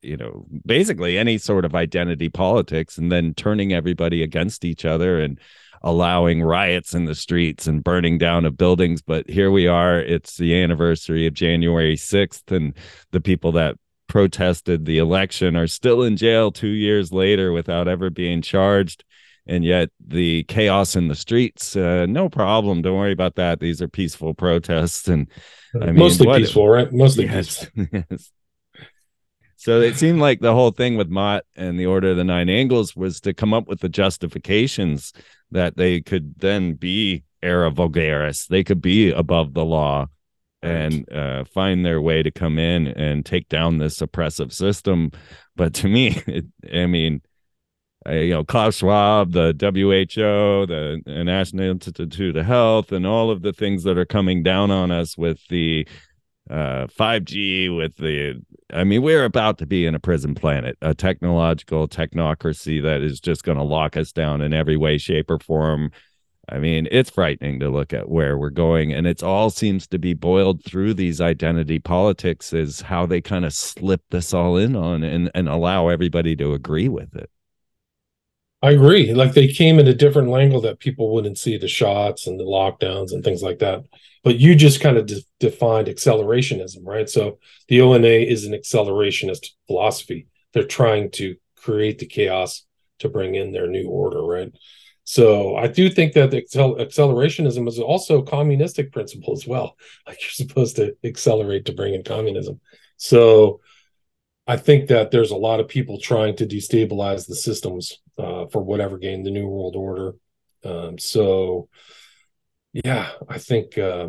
you know basically any sort of identity politics and then turning everybody against each other and allowing riots in the streets and burning down of buildings. But here we are it's the anniversary of January 6th and the people that protested the election are still in jail 2 years later without ever being charged and yet the chaos in the streets uh, no problem. Don't worry about that. These are peaceful protests and i mean mostly what, peaceful right? Mostly yes, peaceful. yes. so it seemed like the whole thing with Myatt and the order of the nine angles was to come up with the justifications that they could then be era vulgaris. They could be above the law and uh, find their way to come in and take down this oppressive system. But to me it, i mean uh, you know, Klaus Schwab, the WHO, the National Institute of Health, and all of the things that are coming down on us with the uh, 5G, with the, I mean, we're about to be in a prison planet, a technological technocracy that is just going to lock us down in every way, shape, or form. I mean, it's frightening to look at where we're going. And it all seems to be boiled through these identity politics, is how they kind of slip this all in on and, and allow everybody to agree with it. I agree. Like they came in a different angle that people wouldn't see the shots and the lockdowns and things like that. But you just kind of de- defined accelerationism, right? So the ONA is an accelerationist philosophy. They're trying to create the chaos to bring in their new order, right? So I do think that accel- accelerationism is also a communistic principle as well. Like you're supposed to accelerate to bring in communism. So I think that there's a lot of people trying to destabilize the systems uh, for whatever game, the New World Order. Um, so, yeah, I think uh,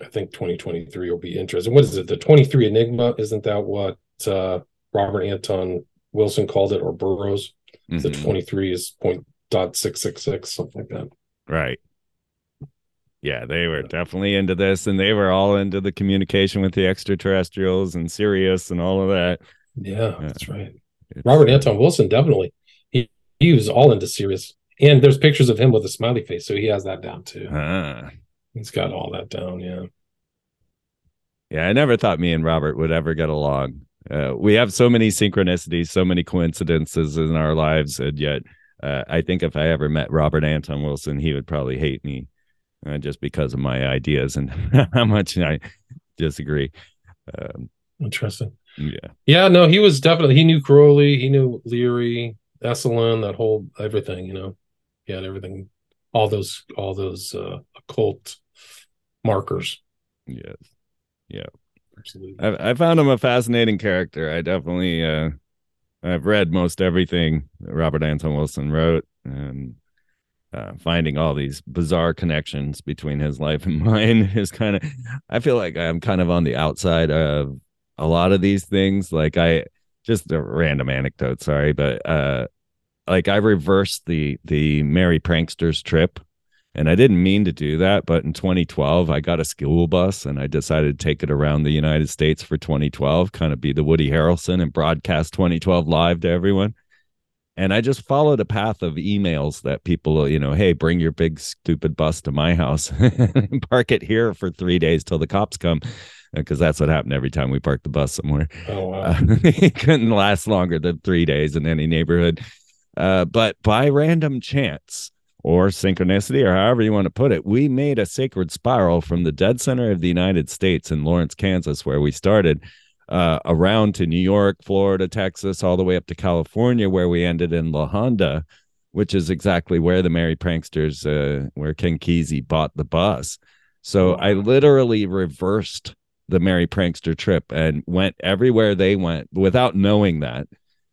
I think 2023 will be interesting. What is it? The 23 Enigma? Isn't that what uh, Robert Anton Wilson called it, or Burroughs? Mm-hmm. The 23 is point dot six six six, something like that. Right. Yeah, they were definitely into this, and they were all into the communication with the extraterrestrials and Sirius and all of that. Yeah, yeah. that's right. It's, Robert Anton Wilson definitely he he was all into Sirius, and there's pictures of him with a smiley face, so he has that down too. Ah. He's got all that down. Yeah. Yeah, I never thought me and Robert would ever get along. Uh, we have so many synchronicities, so many coincidences in our lives, and yet uh, I think if I ever met Robert Anton Wilson, he would probably hate me uh, just because of my ideas and how much I disagree. Um, Interesting. yeah, Yeah, no, he was definitely he knew Crowley, he knew Leary, Esalen, that whole everything, you know. He had everything, all those all those uh occult markers. yes. Yeah. Absolutely. I, I found him a fascinating character. I definitely, uh, I've read most everything that Robert Anton Wilson wrote, and uh, finding all these bizarre connections between his life and mine is kind of. I feel like I'm kind of on the outside of a lot of these things. Like I, just a random anecdote. Sorry, but uh, like I reversed the the Merry Pranksters trip and I didn't mean to do that, but in 2012, I got a school bus and I decided to take it around the United States for 2012, kind of be the Woody Harrelson and broadcast 2012 live to everyone. And I just followed a path of emails that people, you know, hey, bring your big stupid bus to my house and park it here for three days till the cops come. Because that's what happened every time we parked the bus somewhere. Oh wow. Uh, it couldn't last longer than three days in any neighborhood. Uh, but by random chance or synchronicity, or however you want to put it, we made a sacred spiral from the dead center of the United States in Lawrence, Kansas, where we started, uh, around to New York, Florida, Texas, all the way up to California, where we ended in La Honda, which is exactly where the Merry Pranksters, uh, where Ken Kesey bought the bus. So I literally reversed the Merry Prankster trip and went everywhere they went without knowing that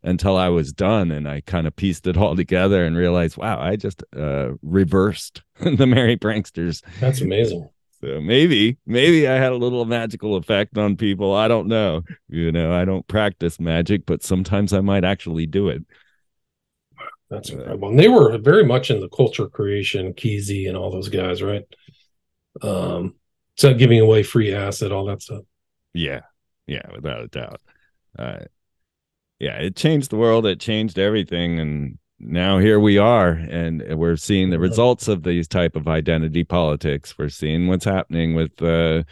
until I was done and I kind of pieced it all together and realized, wow, I just uh, reversed the Merry Pranksters. That's amazing. So maybe, maybe I had a little magical effect on people. I don't know. You know, I don't practice magic, but sometimes I might actually do it. That's incredible. And they were very much in the culture creation, Kesey and all those guys, right? Um, so giving away free acid, all that stuff. Yeah, yeah, without a doubt. Uh, yeah, it changed the world. It changed everything, and now here we are, and we're seeing the results of these type of identity politics. We're seeing what's happening with, uh,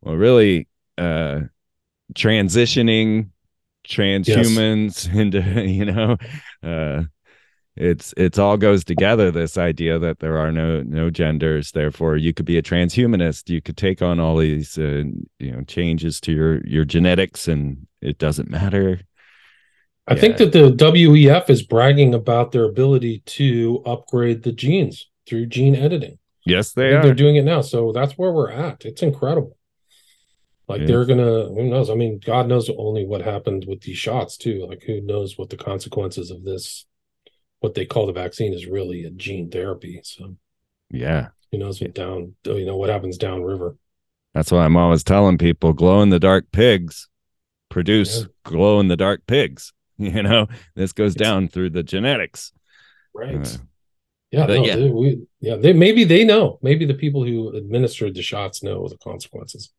well, really, uh, transitioning transhumans into, you know, uh, it's it's all goes together this idea that there are no no genders. Therefore you could be a transhumanist. You could take on all these uh, you know changes to your your genetics and it doesn't matter I think that the WEF is bragging about their ability to upgrade the genes through gene editing. yes they are. they're doing it now. So that's where we're at. It's incredible. Like Yeah. they're gonna who knows? I mean, God knows only what happened with these shots too. Like who knows what the consequences of this what they call the vaccine is really a gene therapy. So yeah who knows what down you know what happens downriver. that's why i'm always telling people glow in the dark pigs produce Yeah. glow in the dark pigs you know this goes down through the genetics Right. Uh, yeah, no, yeah. They, we, yeah, they maybe they know. Maybe the people who administered the shots know the consequences.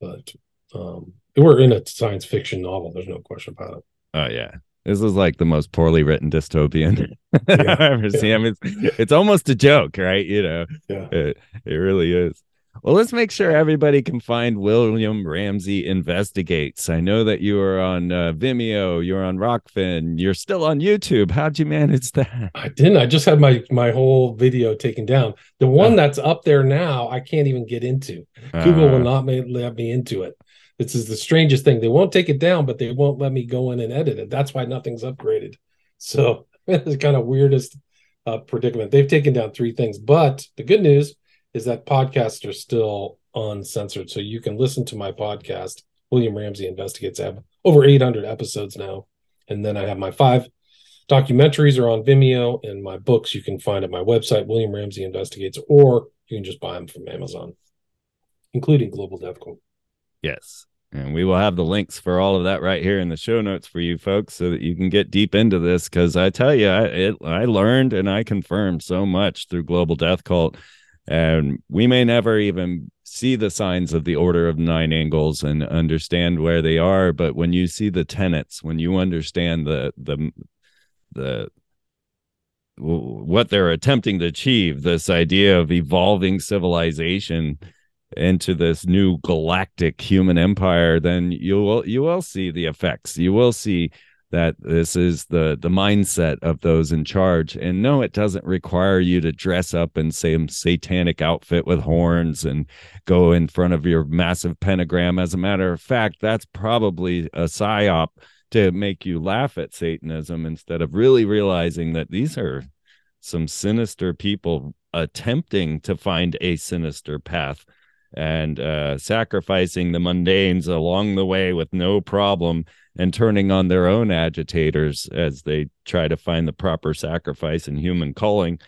But um we're in a science fiction novel, there's no question about it. Oh yeah. This is like the most poorly written dystopian Yeah, I've ever yeah. seen. I mean, it's, it's almost a joke, right? You know, Yeah. it, it really is. Well, let's make sure everybody can find William Ramsey Investigates. I know that you are on uh, Vimeo, you're on Rokfin, you're still on YouTube. How'd you manage that? I didn't. I just had my my whole video taken down. The one Oh. that's up there now, I can't even get into. Google will Uh, not ma- let me into it. This is the strangest thing. They won't take it down, but they won't let me go in and edit it. That's why nothing's upgraded. So it's kind of weirdest uh, predicament. They've taken down three things, but the good news is that podcasts are still uncensored, so you can listen to my podcast. William Ramsey Investigates. I have over 800 episodes now, and then I have my five documentaries are on Vimeo, and my books you can find at my website, William Ramsey Investigates, or you can just buy them from Amazon, including Global Death Cult. Yes. And we will have the links for all of that right here in the show notes for you folks so that you can get deep into this. Cause I tell you, I, it, I learned and I confirmed so much through Global Death Cult. And we may never even see the signs of the Order of Nine Angles and understand where they are. But when you see the tenets, when you understand the, the, the, what they're attempting to achieve, this idea of evolving civilization into this new galactic human empire, then you will you will see the effects. You will see that this is the the mindset of those in charge. And no it doesn't require you to dress up in some satanic outfit with horns and go in front of your massive pentagram. As a matter of fact that's probably a psyop to make you laugh at satanism instead of really realizing that these are some sinister people attempting to find a sinister path and uh, sacrificing the mundanes along the way with no problem and turning on their own agitators as they try to find the proper sacrifice in human calling.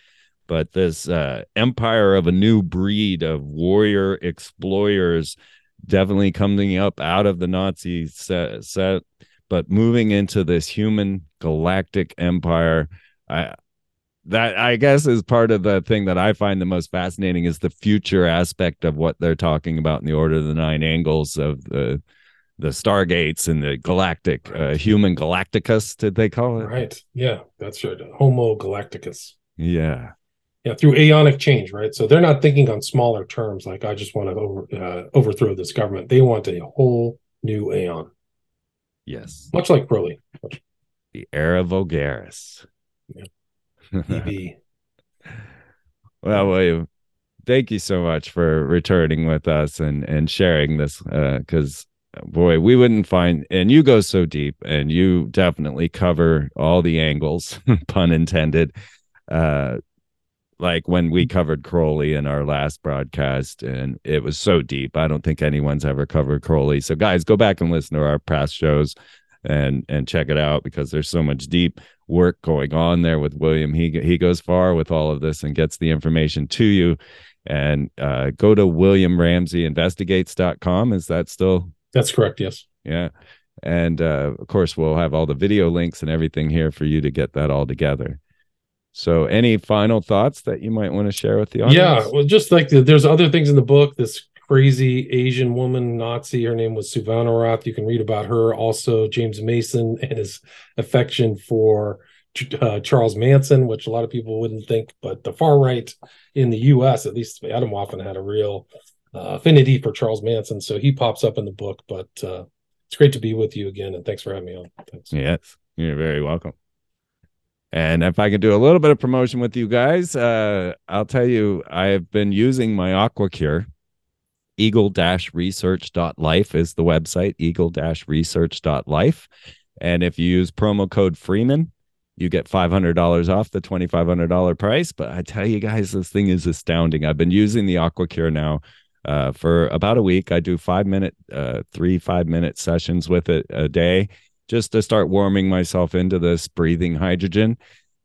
But this uh, empire of a new breed of warrior explorers definitely coming up out of the Nazi set, set but moving into this human galactic empire. I, that I guess is part of the thing that I find the most fascinating is the future aspect of what they're talking about in the Order of the Nine Angles of the the Stargates and the galactic uh, human Galacticus, did they call it? Right. Yeah, that's right. Homo Galacticus. Yeah. Yeah, through aeonic change, right? So they're not thinking on smaller terms like I just want to over, uh, overthrow this government. They want a whole new aeon. Yes. Much like Crowley. The era Vulgaris. Yeah. Well, William, thank you so much for returning with us and and sharing this because uh, boy we wouldn't find and you go so deep and you definitely cover all the angles pun intended uh like when we covered Crowley in our last broadcast, and it was so deep. I don't think anyone's ever covered Crowley. So, guys, go back and listen to our past shows and and check it out because there's so much deep work going on there with William. He he goes far with all of this and gets the information to you. And uh, go to WilliamRamseyInvestigates.com. Is that still? That's correct. Yes. Yeah. And uh, of course, we'll have all the video links and everything here for you to get that all together. So, any final thoughts that you might want to share with the audience? Yeah, well, just like the, there's other things in the book. This crazy Asian woman Nazi, her name was Suvana Roth. You can read about her. Also, James Mason and his affection for uh, Charles Manson, which a lot of people wouldn't think, but the far right in the U.S., at least Atomwaffen had a real uh, affinity for Charles Manson, so he pops up in the book. But uh, it's great to be with you again, and thanks for having me on. Thanks. Yes, you're very welcome. And if I can do a little bit of promotion with you guys, uh, I'll tell you, I've been using my AquaCure. Eagle-research.life is the website, eagle-research.life. And if you use promo code Freeman, you get $500 off the $2,500 price. But I tell you guys, this thing is astounding. I've been using the AquaCure now uh, for about a week. I do five minute, uh, three five minute sessions with it a day just to start warming myself into this breathing hydrogen.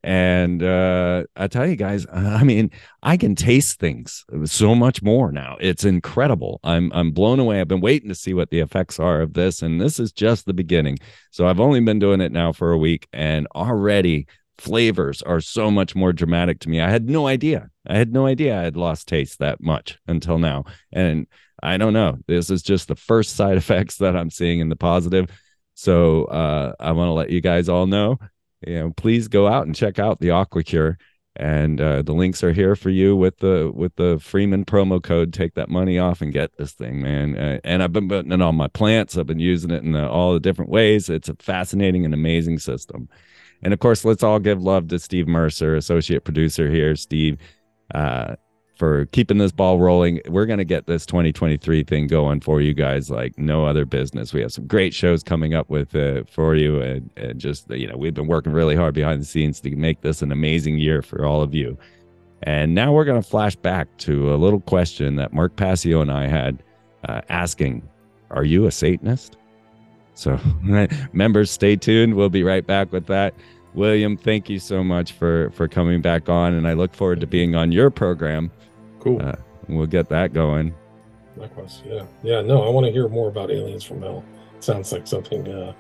And uh, I tell you guys, I mean, I can taste things so much more now. It's incredible. I'm I'm blown away. I've been waiting to see what the effects are of this, and this is just the beginning. So I've only been doing it now for a week, and already flavors are so much more dramatic to me. I had no idea. I had no idea I had lost taste that much until now. And I don't know. This is just the first side effects that I'm seeing in the positive. So uh, I want to let you guys all know, you know, please go out and check out the AquaCure, and uh, the links are here for you with the with the Freeman promo code. Take that money off and get this thing, man. Uh, and I've been putting it on my plants. I've been using it in the, all the different ways. It's a fascinating and amazing system. And of course, let's all give love to Steve Mercer, associate producer here. Steve, uh, for keeping this ball rolling. We're going to get this 2023 thing going for you guys like no other business. We have some great shows coming up with uh, for you, and, and just you know we've been working really hard behind the scenes to make this an amazing year for all of you. And now we're going to flash back to a little question that Mark Passio and I had uh, asking: Are you a Satanist? So, members, stay tuned. We'll be right back with that. William, thank you so much for for coming back on, and I look forward to being on your program Cool. Uh, we'll get that going. Likewise. Yeah. Yeah. No, I want to hear more about aliens from hell. Sounds like something uh,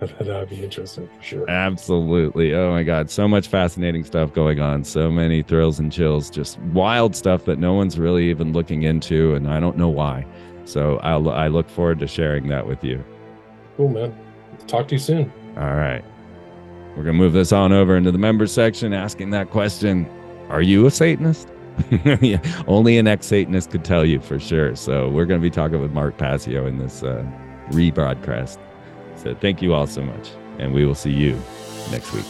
that I'd be interesting for sure. Absolutely. Oh my God. So much fascinating stuff going on. So many thrills and chills. Just wild stuff that no one's really even looking into. And I don't know why. So I'll, I look forward to sharing that with you. Cool, man. Talk to you soon. All right. We're going to move this on over into the members section asking that question Are you a Satanist? yeah, only an ex Satanist could tell you for sure. So we're going to be talking with Mark Passio in this uh, rebroadcast. So thank you all so much, and we will see you next week.